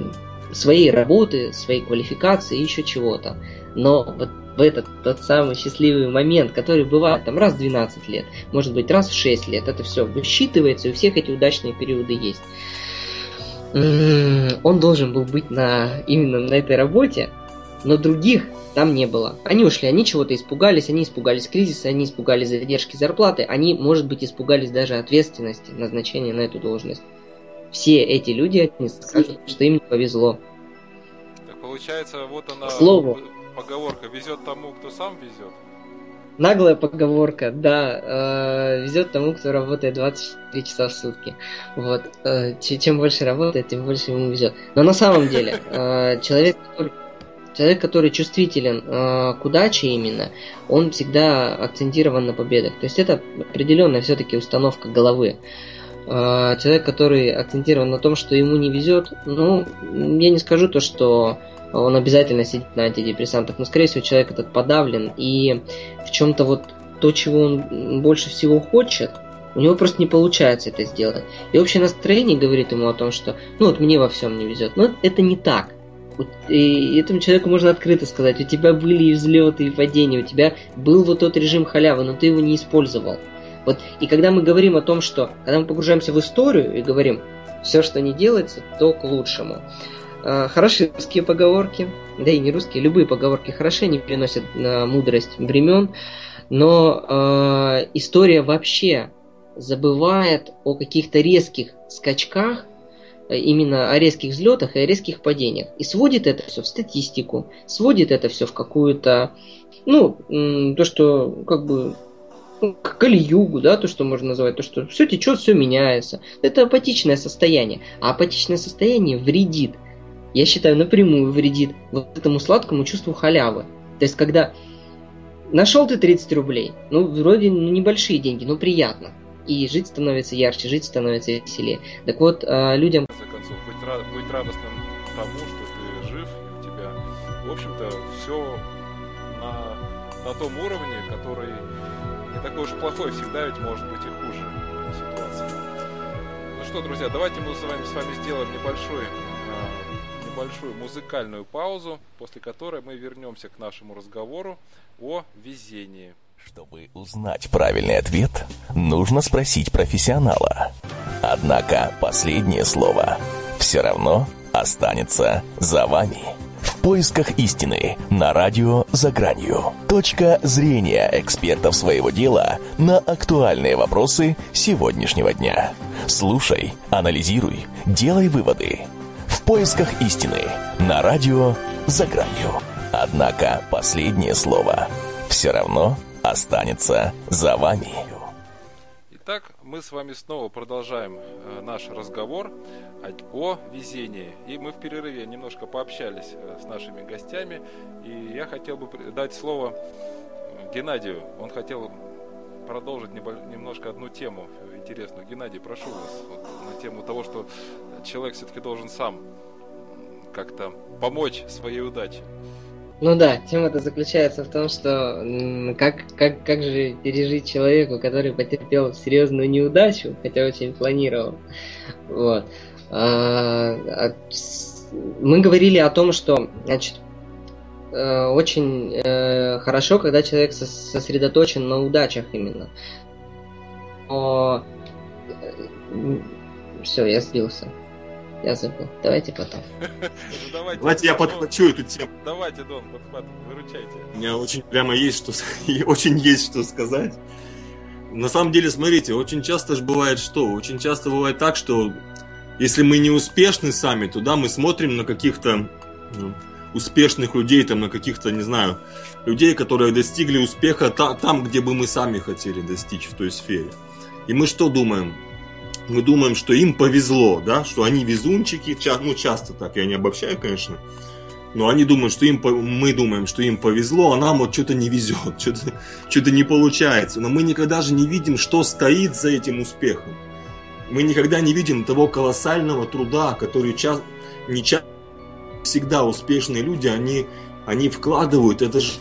своей работы, своей квалификации и еще чего-то. Но вот в этот тот самый счастливый момент, который бывает там раз в 12 лет, может быть раз в 6 лет, это все высчитывается, и у всех эти удачные периоды есть. М-м, он должен был быть на, именно на этой работе, но других там не было. Они ушли, они чего-то испугались, они испугались кризиса, они испугались задержки зарплаты, они, может быть, испугались даже ответственности назначения на эту должность все эти люди они скажут, что им не повезло. Так получается, вот она Слово. поговорка везет тому, кто сам везет. Наглая поговорка, да, э, везет тому, кто работает 24 часа в сутки. Вот, э, чем больше работает, тем больше ему везет. Но на самом деле, э, человек, который Человек, который чувствителен э, к удаче именно, он всегда акцентирован на победах. То есть это определенная все-таки установка головы. Э, человек, который акцентирован на том, что ему не везет, ну, я не скажу то, что он обязательно сидит на антидепрессантах, но, скорее всего, человек этот подавлен, и в чем-то вот то, чего он больше всего хочет, у него просто не получается это сделать. И общее настроение говорит ему о том, что ну вот мне во всем не везет. Но это не так. И этому человеку можно открыто сказать, у тебя были и взлеты, и падения, у тебя был вот тот режим халявы, но ты его не использовал. Вот, и когда мы говорим о том, что, когда мы погружаемся в историю и говорим, все, что не делается, то к лучшему. А, хорошие русские поговорки, да и не русские, любые поговорки хороши, они переносят на мудрость времен, но э, история вообще забывает о каких-то резких скачках, именно о резких взлетах и о резких падениях. И сводит это все в статистику, сводит это все в какую-то, ну, то, что как бы к кальюгу, да, то, что можно называть, то, что все течет, все меняется. Это апатичное состояние. А апатичное состояние вредит. Я считаю, напрямую вредит вот этому сладкому чувству халявы. То есть, когда нашел ты 30 рублей, ну, вроде ну, небольшие деньги, но приятно и жить становится ярче, жить становится веселее. Так вот, а, людям... В конце концов, быть радостным тому, что ты жив, и у тебя, в общем-то, все на, на том уровне, который не такой уж плохой, всегда ведь может быть и хуже ситуация. Ну что, друзья, давайте мы с вами, с вами сделаем небольшой а, небольшую музыкальную паузу, после которой мы вернемся к нашему разговору о везении. Чтобы узнать правильный ответ, нужно спросить профессионала. Однако последнее слово все равно останется за вами. В поисках истины на радио «За гранью». Точка зрения экспертов своего дела на актуальные вопросы сегодняшнего дня. Слушай, анализируй, делай выводы. В поисках истины на радио «За гранью». Однако последнее слово все равно останется за вами. Итак, мы с вами снова продолжаем э, наш разговор о везении. И мы в перерыве немножко пообщались э, с нашими гостями. И я хотел бы дать слово э, Геннадию. Он хотел продолжить немножко одну тему интересную. Геннадий, прошу вас вот, на тему того, что человек все-таки должен сам как-то помочь своей удаче. Ну да, тема-то заключается в том, что как, как, как же пережить человеку, который потерпел серьезную неудачу, хотя очень планировал. Вот. А, а, мы говорили о том, что значит, э, очень э, хорошо, когда человек сосредоточен на удачах именно. Но... Э, Все, я сбился. Я забыл. Давайте потом. Ну, давайте, я подхвачу эту тему. Давайте, Дон, подхватывай, выручайте. У меня очень прямо есть что, очень есть что сказать. На самом деле, смотрите, очень часто же бывает что? Очень часто бывает так, что если мы не успешны сами, то да, мы смотрим на каких-то ну, успешных людей, там, на каких-то, не знаю, людей, которые достигли успеха та, там, где бы мы сами хотели достичь в той сфере. И мы что думаем? Мы думаем, что им повезло, да, что они везунчики, ну часто так, я не обобщаю, конечно, но они думают, что им, мы думаем, что им повезло, а нам вот что-то не везет, что-то что не получается. Но мы никогда же не видим, что стоит за этим успехом. Мы никогда не видим того колоссального труда, который час, не часто всегда успешные люди, они, они вкладывают, это же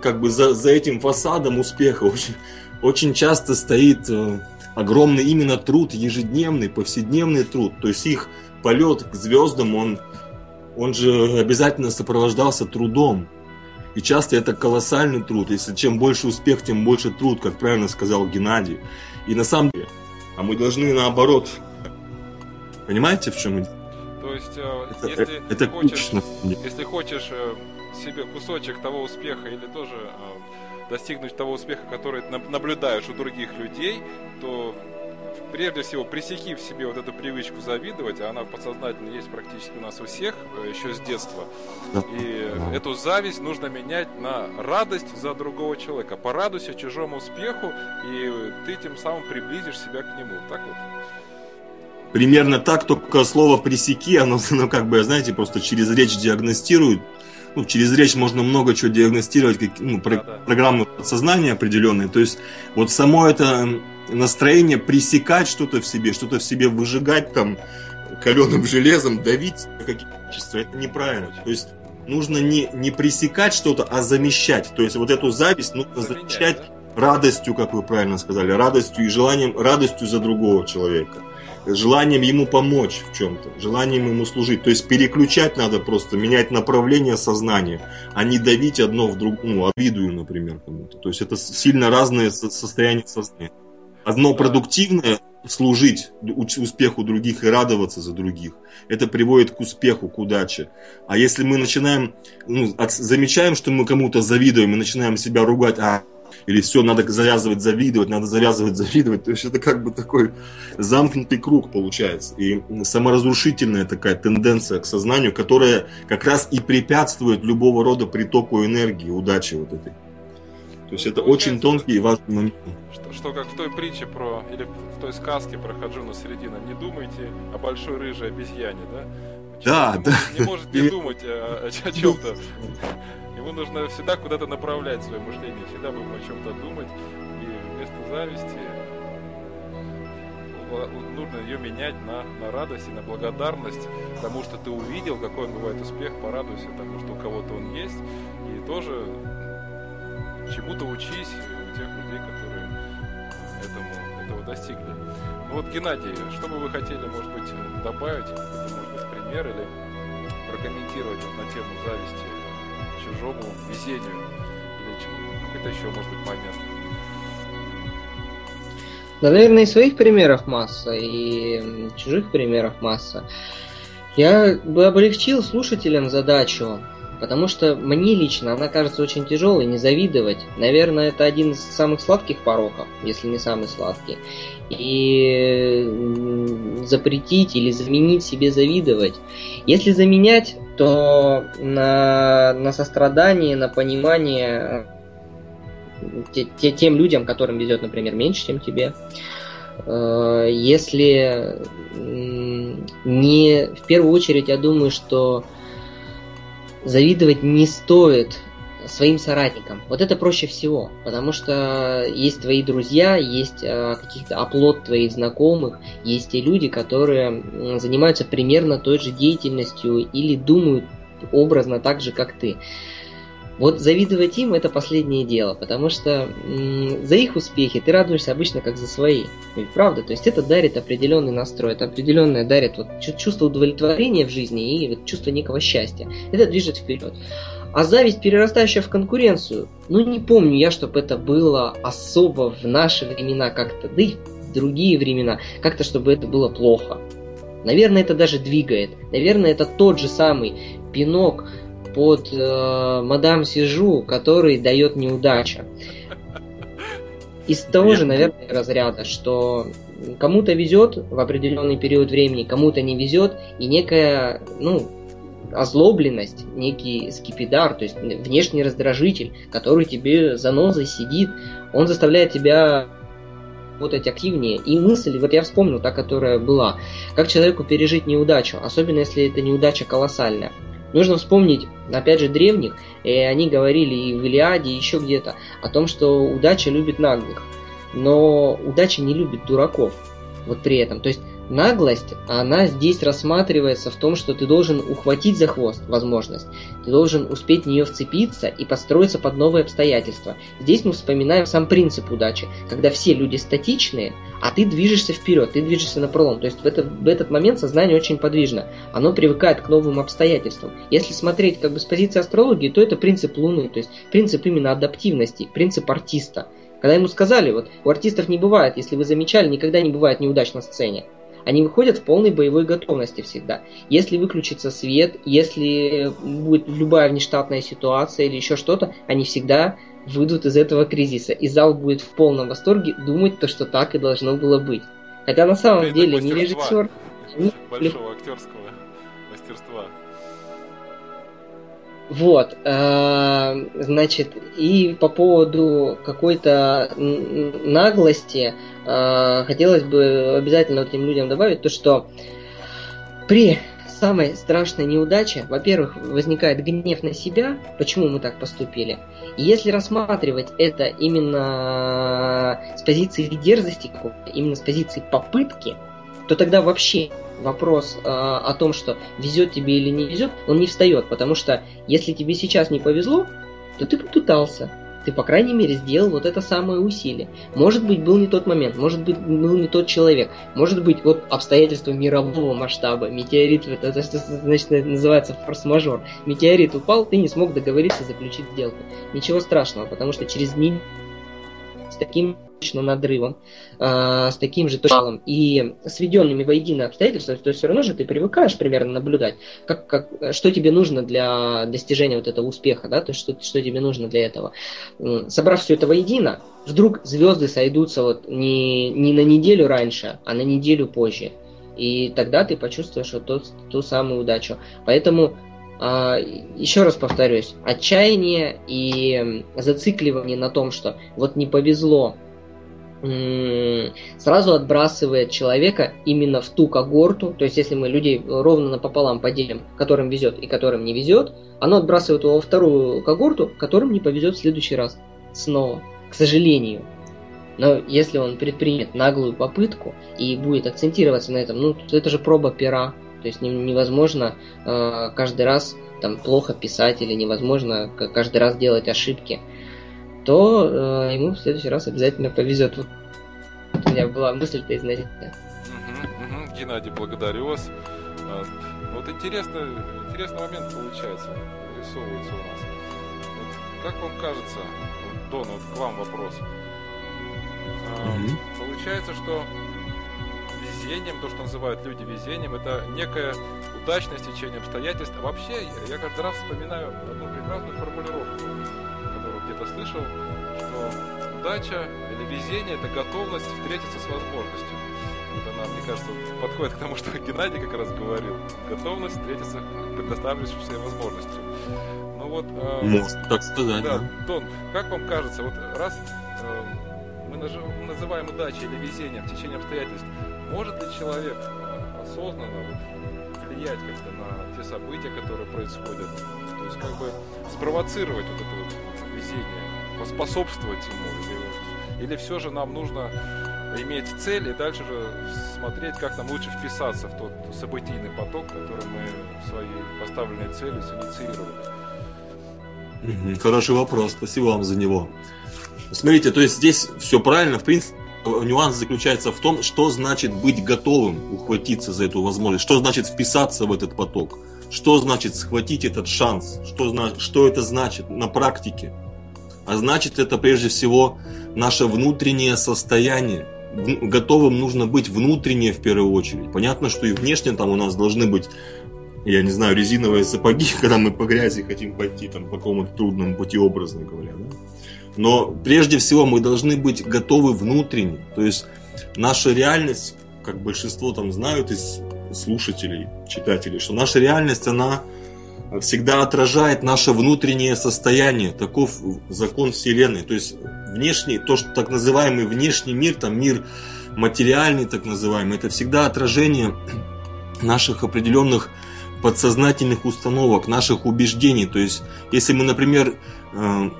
как бы за, за этим фасадом успеха очень, очень часто стоит э, огромный именно труд, ежедневный, повседневный труд. То есть их полет к звездам, он, он же обязательно сопровождался трудом. И часто это колоссальный труд. Если чем больше успех, тем больше труд, как правильно сказал Геннадий. И на самом деле, а мы должны наоборот. Понимаете, в чем идея? То есть, э, это, если, это хочешь, если хочешь э, себе кусочек того успеха или тоже э, достигнуть того успеха, который наблюдаешь у других людей, то прежде всего пресеки в себе вот эту привычку завидовать, а она подсознательно есть практически у нас у всех э, еще с детства. И эту зависть нужно менять на радость за другого человека. Порадуйся чужому успеху, и ты тем самым приблизишь себя к нему. Так вот? Примерно так, только слово «пресеки», оно, ну, как бы, знаете, просто через речь диагностирует ну, через речь можно много чего диагностировать, как, ну, про, да, программы подсознания определенные. То есть вот само это настроение пресекать что-то в себе, что-то в себе выжигать там каленым железом, давить какие-то качества, это неправильно. То есть нужно не, не пресекать что-то, а замещать. То есть вот эту зависть нужно замещать радостью, как вы правильно сказали, радостью и желанием, радостью за другого человека желанием ему помочь в чем-то, желанием ему служить. То есть переключать надо просто, менять направление сознания, а не давить одно в другое, ну, обидую, например, кому-то. То есть это сильно разные состояния сознания. Одно продуктивное служить успеху других и радоваться за других. Это приводит к успеху, к удаче. А если мы начинаем, ну, от, замечаем, что мы кому-то завидуем и начинаем себя ругать, а или все, надо завязывать, завидовать, надо завязывать, завидовать. То есть это как бы такой замкнутый круг получается. И саморазрушительная такая тенденция к сознанию, которая как раз и препятствует любого рода притоку энергии, удачи вот этой. То есть ну, это очень тонкий и важный момент. Что, что как в той притче про, или в той сказке про Хаджуна Средина, не думайте о большой рыжей обезьяне, да? Человек да, не да. Не может не думать о, о чем-то. Ему нужно всегда куда-то направлять свое мышление, всегда будем о чем-то думать, и вместо зависти нужно ее менять на, на радость и на благодарность тому, что ты увидел, какой он бывает успех, порадуйся тому, что у кого-то он есть, и тоже чему-то учись у тех людей, которые этому, этого достигли. Ну вот, Геннадий, что бы вы хотели, может быть, добавить, может быть, пример или прокомментировать на тему зависти чужому везению или какой-то еще, может быть, момент. Да, наверное, и своих примеров масса, и чужих примеров масса. Я бы облегчил слушателям задачу, потому что мне лично она кажется очень тяжелой, не завидовать. Наверное, это один из самых сладких пороков, если не самый сладкий. И запретить или заменить себе завидовать. Если заменять, то на, на сострадание, на понимание э, те, те, тем людям, которым везет, например, меньше, чем тебе. Э, если не в первую очередь, я думаю, что завидовать не стоит своим соратникам. Вот это проще всего, потому что есть твои друзья, есть э, каких-то оплот твоих знакомых, есть те люди, которые занимаются примерно той же деятельностью или думают образно так же, как ты. Вот завидовать им это последнее дело, потому что м- за их успехи ты радуешься обычно как за свои. Ведь правда? То есть это дарит определенный настрой, это определенное дарит вот чувство удовлетворения в жизни и вот чувство некого счастья. Это движет вперед. А зависть, перерастающая в конкуренцию, ну не помню я, чтобы это было особо в наши времена как-то, да и в другие времена, как-то чтобы это было плохо. Наверное, это даже двигает. Наверное, это тот же самый пинок под э, мадам Сижу, который дает неудача. Из того же, наверное, разряда, что кому-то везет в определенный период времени, кому-то не везет, и некая, ну, озлобленность, некий скипидар, то есть внешний раздражитель, который тебе за нозой сидит, он заставляет тебя работать активнее. И мысль, вот я вспомнил, та, которая была, как человеку пережить неудачу, особенно если это неудача колоссальная. Нужно вспомнить, опять же, древних, и они говорили и в Илиаде, и еще где-то, о том, что удача любит наглых. Но удача не любит дураков. Вот при этом. То есть Наглость, она здесь рассматривается в том, что ты должен ухватить за хвост возможность, ты должен успеть в нее вцепиться и подстроиться под новые обстоятельства. Здесь мы вспоминаем сам принцип удачи, когда все люди статичные, а ты движешься вперед, ты движешься на пролом. То есть в, это, в этот момент сознание очень подвижно, оно привыкает к новым обстоятельствам. Если смотреть как бы с позиции астрологии, то это принцип Луны, то есть принцип именно адаптивности, принцип артиста. Когда ему сказали, вот у артистов не бывает, если вы замечали, никогда не бывает неудач на сцене. Они выходят в полной боевой готовности всегда. Если выключится свет, если будет любая внештатная ситуация или еще что-то, они всегда выйдут из этого кризиса. И зал будет в полном восторге думать то, что так и должно было быть. Хотя на самом Это деле не режиссер... Большого актерского мастерства. Вот, э, значит, и по поводу какой-то наглости хотелось бы обязательно этим людям добавить то, что при самая страшная неудача, во-первых, возникает гнев на себя, почему мы так поступили. И если рассматривать это именно с позиции дерзости, именно с позиции попытки, то тогда вообще вопрос э, о том, что везет тебе или не везет, он не встает, потому что если тебе сейчас не повезло, то ты попытался ты, по крайней мере, сделал вот это самое усилие. Может быть, был не тот момент, может быть, был не тот человек, может быть, вот обстоятельства мирового масштаба, метеорит, это, значит, называется форс-мажор. Метеорит упал, ты не смог договориться заключить сделку. Ничего страшного, потому что через дни с таким точно надрывом, э, с таким же точным и сведенными воедино обстоятельствами, то есть все равно же ты привыкаешь примерно наблюдать, как, как, что тебе нужно для достижения вот этого успеха, да, то есть что, что тебе нужно для этого. Собрав все это воедино, вдруг звезды сойдутся вот не, не на неделю раньше, а на неделю позже. И тогда ты почувствуешь вот тот, ту самую удачу. Поэтому а, еще раз повторюсь, отчаяние и зацикливание на том, что вот не повезло, сразу отбрасывает человека именно в ту когорту, то есть если мы людей ровно напополам поделим, которым везет и которым не везет, оно отбрасывает его во вторую когорту, которым не повезет в следующий раз. Снова, к сожалению. Но если он предпримет наглую попытку и будет акцентироваться на этом, ну, это же проба пера. То есть невозможно э, каждый раз там плохо писать или невозможно каждый раз делать ошибки то э, ему в следующий раз обязательно повезет. Вот у меня была мысль-то изначально. Угу, угу. Геннадий, благодарю вас. А, вот интересный, интересный момент получается, рисовывается у нас. Вот, как вам кажется, вот, Дон, вот к вам вопрос. угу. Получается, что везением, то, что называют люди везением, это некое удачное стечение обстоятельств. А вообще, я каждый раз вспоминаю одну прекрасную формулировку где-то слышал, что удача или везение – это готовность встретиться с возможностью. Это нам, мне кажется, подходит к тому, что Геннадий как раз говорил. Готовность встретиться с предоставившейся возможностью. Ну вот... Э, Можно так сказать, да. да. Дон, как вам кажется, вот раз э, мы называем удачей или везением в течение обстоятельств, может ли человек э, осознанно вот, влиять как-то на те события, которые происходят? То есть как бы спровоцировать вот это вот везения, поспособствовать ему? Или, или все же нам нужно иметь цель и дальше же смотреть, как нам лучше вписаться в тот событийный поток, который мы своей поставленной целью инициировали? Хороший вопрос, спасибо вам за него. Смотрите, то есть здесь все правильно, в принципе, нюанс заключается в том, что значит быть готовым ухватиться за эту возможность, что значит вписаться в этот поток, что значит схватить этот шанс, что, что это значит на практике. А значит это прежде всего наше внутреннее состояние. Готовым нужно быть внутренне в первую очередь. Понятно, что и внешне там у нас должны быть, я не знаю, резиновые сапоги, когда мы по грязи хотим пойти там, по какому-то трудному пути, образно говоря. Да? Но прежде всего мы должны быть готовы внутренне. То есть наша реальность, как большинство там знают из слушателей, читателей, что наша реальность, она всегда отражает наше внутреннее состояние. Таков закон Вселенной. То есть внешний, то, что так называемый внешний мир, там мир материальный, так называемый, это всегда отражение наших определенных подсознательных установок, наших убеждений. То есть, если мы, например,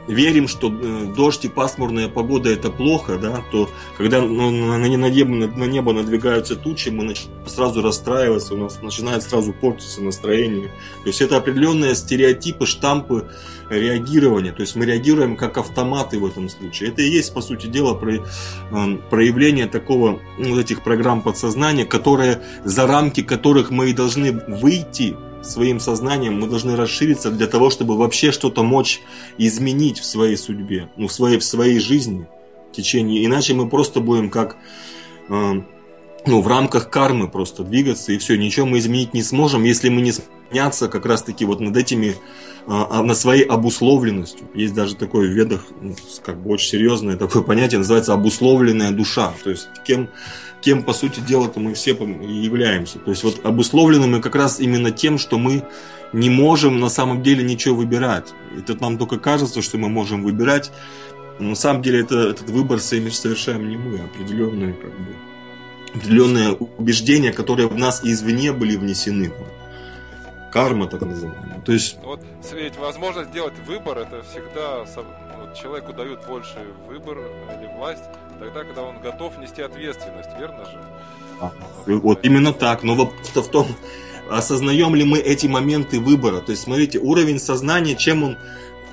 верим, что э, дождь и пасмурная погода это плохо, да, то когда ну, на, небо, на небо надвигаются тучи, мы начинаем сразу расстраиваться, у нас начинает сразу портиться настроение. То есть это определенные стереотипы, штампы реагирования. То есть мы реагируем как автоматы в этом случае. Это и есть, по сути дела, э, проявление такого, ну, вот этих программ подсознания, которые, за рамки которых мы и должны выйти своим сознанием, мы должны расшириться для того, чтобы вообще что-то мочь изменить в своей судьбе, ну, в своей, в своей жизни в течение. Иначе мы просто будем как э, ну, в рамках кармы просто двигаться, и все, ничего мы изменить не сможем, если мы не сняться как раз-таки вот над этими, а, над своей обусловленностью. Есть даже такое в ведах, ну, как бы очень серьезное такое понятие, называется обусловленная душа. То есть кем, кем по сути дела-то мы все являемся. То есть вот обусловлены мы как раз именно тем, что мы не можем на самом деле ничего выбирать. Это нам только кажется, что мы можем выбирать. Но на самом деле это, этот выбор совершаем не мы, а определенные, как бы, определенные убеждения, которые в нас извне были внесены. карма так называемая. То есть... Вот ведь возможность сделать выбор, это всегда человеку дают больше выбор или власть, тогда, когда он готов нести ответственность, верно же? А, вот, вот именно так. Но вопрос в том, осознаем ли мы эти моменты выбора. То есть, смотрите, уровень сознания, чем он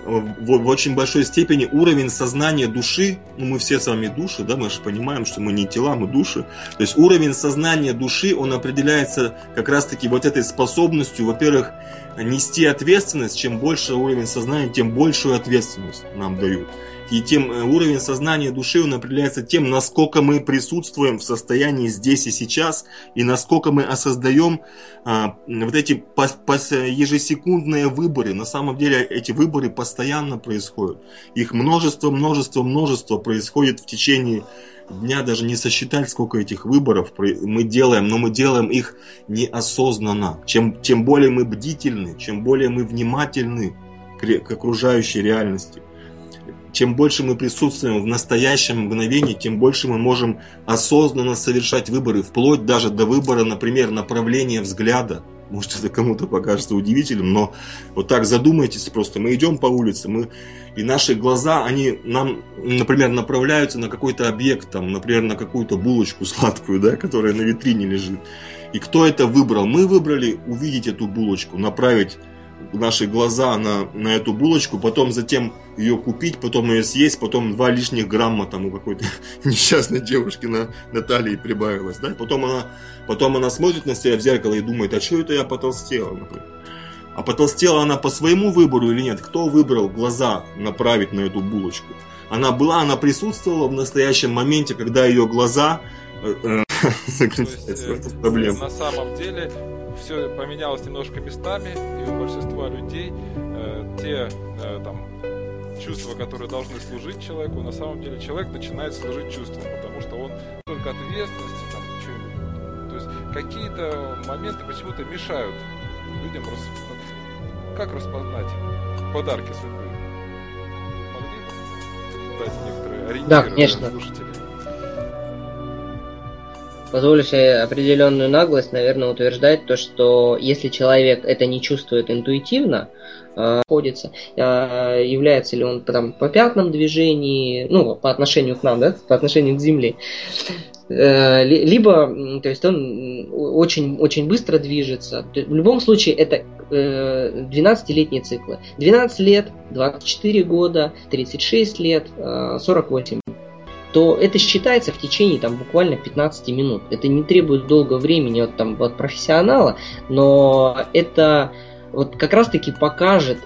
в, в очень большой степени уровень сознания души, ну мы все с вами души, да, мы же понимаем, что мы не тела, мы души. То есть уровень сознания души, он определяется как раз-таки вот этой способностью, во-первых, нести ответственность. Чем больше уровень сознания, тем большую ответственность нам дают и тем э, уровень сознания души он определяется тем, насколько мы присутствуем в состоянии здесь и сейчас, и насколько мы осознаем а, вот эти пос, пос, ежесекундные выборы. На самом деле эти выборы постоянно происходят. Их множество, множество, множество происходит в течение дня, даже не сосчитать, сколько этих выборов мы делаем, но мы делаем их неосознанно. Чем, чем более мы бдительны, чем более мы внимательны к, к окружающей реальности, чем больше мы присутствуем в настоящем мгновении, тем больше мы можем осознанно совершать выборы, вплоть даже до выбора, например, направления взгляда. Может, это кому-то покажется удивительным, но вот так задумайтесь просто. Мы идем по улице, мы, и наши глаза, они нам, например, направляются на какой-то объект, там, например, на какую-то булочку сладкую, да, которая на витрине лежит. И кто это выбрал? Мы выбрали увидеть эту булочку, направить наши глаза на, на эту булочку, потом затем ее купить, потом ее съесть, потом два лишних грамма там у какой-то несчастной девушки на, на талии прибавилось, да, потом она, потом она смотрит на себя в зеркало и думает, а что это я потолстела, например. А потолстела она по своему выбору или нет? Кто выбрал глаза направить на эту булочку? Она была, она присутствовала в настоящем моменте, когда ее глаза э, э, э, проблем. На самом деле все поменялось немножко местами, и у большинства людей э, те э, там, чувства, которые должны служить человеку, на самом деле человек начинает служить чувствам, потому что он только ответственности, там, что-нибудь. То есть какие-то моменты почему-то мешают людям рас... как распознать подарки судьбы. Могли дать некоторые ориентиры да, конечно. слушателей? Позволю себе определенную наглость, наверное, утверждать то, что если человек это не чувствует интуитивно, находится, э, является ли он там по пятнам движении, ну, по отношению к нам, да, по отношению к Земле, э, либо, то есть он очень, очень быстро движется. В любом случае это 12-летние э, циклы. 12 лет, 24 года, 36 лет, 48 то это считается в течение там, буквально 15 минут. Это не требует долгого времени от, там, от профессионала, но это вот как раз таки покажет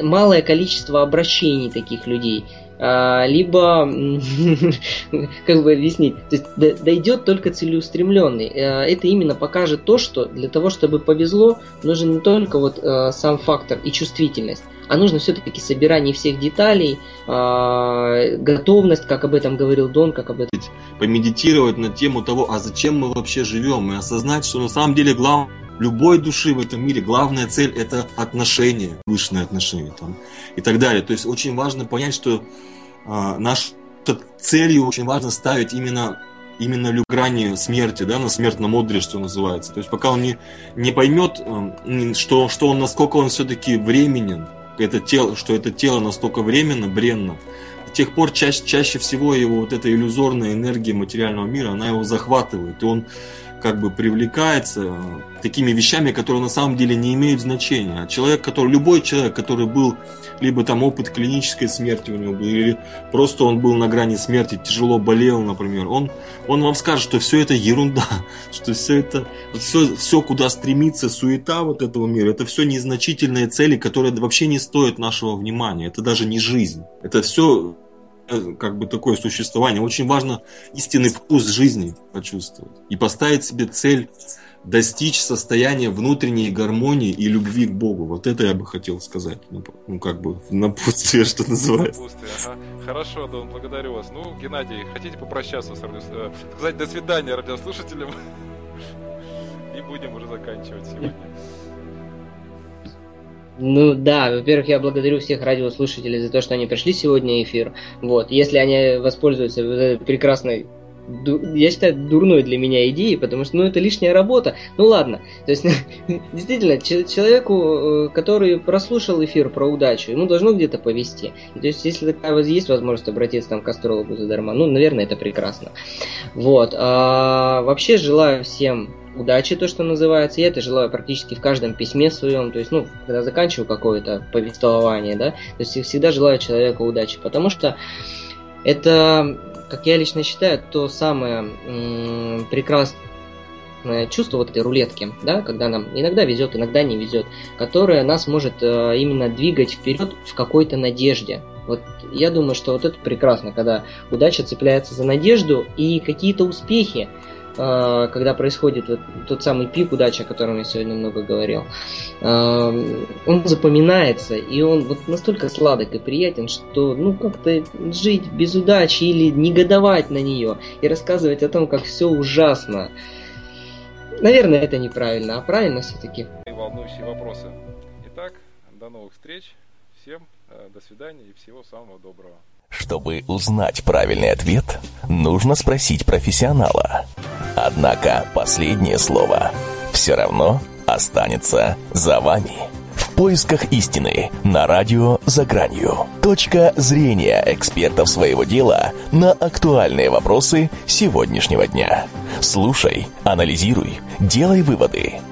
малое количество обращений таких людей. А, либо, как бы объяснить, то есть дойдет только целеустремленный. А, это именно покажет то, что для того, чтобы повезло, нужен не только вот а, сам фактор и чувствительность, а нужно все-таки собирание всех деталей, э, готовность, как об этом говорил Дон, как об этом... Помедитировать на тему того, а зачем мы вообще живем, и осознать, что на самом деле главное любой души в этом мире главная цель это отношения, высшие отношения там, и так далее. То есть очень важно понять, что э, наш целью очень важно ставить именно именно грани смерти, да, на смертном одре, что называется. То есть пока он не, не поймет, э, что, что он, насколько он все-таки временен, это тело, что это тело настолько временно, бренно, до тех пор чаще, чаще всего его вот эта иллюзорная энергия материального мира, она его захватывает, и он как бы привлекается такими вещами, которые на самом деле не имеют значения. А человек, который, любой человек, который был, либо там опыт клинической смерти у него был, или просто он был на грани смерти, тяжело болел, например, он, он вам скажет, что все это ерунда, что все это, все, все, куда стремится суета вот этого мира, это все незначительные цели, которые вообще не стоят нашего внимания. Это даже не жизнь. Это все Э, как бы такое существование. Очень важно истинный вкус жизни почувствовать и поставить себе цель достичь состояния внутренней гармонии и любви к Богу. Вот это я бы хотел сказать. Ну, ну как бы в напутствие, что называется. Напутствие, ага. Хорошо, Дон, благодарю вас. Ну, Геннадий, хотите попрощаться с радио... Э, сказать до свидания радиослушателям? И будем уже заканчивать сегодня. Ну да, во-первых, я благодарю всех радиослушателей за то, что они пришли сегодня в эфир. Вот, если они воспользуются прекрасной я считаю, дурной для меня идеей, потому что, ну, это лишняя работа. Ну, ладно. То есть, действительно, человеку, э, который прослушал эфир про удачу, ему должно где-то повести. То есть, если такая вот есть возможность обратиться там к астрологу задарма, ну, наверное, это прекрасно. Вот. А, вообще, желаю всем удачи, то, что называется. Я это желаю практически в каждом письме своем. То есть, ну, когда заканчиваю какое-то повествование, да, то есть всегда желаю человеку удачи. Потому что это, как я лично считаю, то самое прекрасное чувство вот этой рулетки, да, когда нам иногда везет, иногда не везет, которое нас может э, именно двигать вперед в какой-то надежде. Вот я думаю, что вот это прекрасно, когда удача цепляется за надежду и какие-то успехи, когда происходит вот тот самый пик удачи, о котором я сегодня много говорил, а, он запоминается, и он вот настолько сладок и приятен, что ну как-то жить без удачи или негодовать на нее и рассказывать о том, как все ужасно. Наверное, это неправильно, а правильно все-таки. Волнующие вопросы. Итак, до новых встреч. Всем э, до свидания и всего самого доброго. Чтобы узнать правильный ответ, нужно спросить профессионала. Однако последнее слово все равно останется за вами. В поисках истины на радио «За гранью». Точка зрения экспертов своего дела на актуальные вопросы сегодняшнего дня. Слушай, анализируй, делай выводы.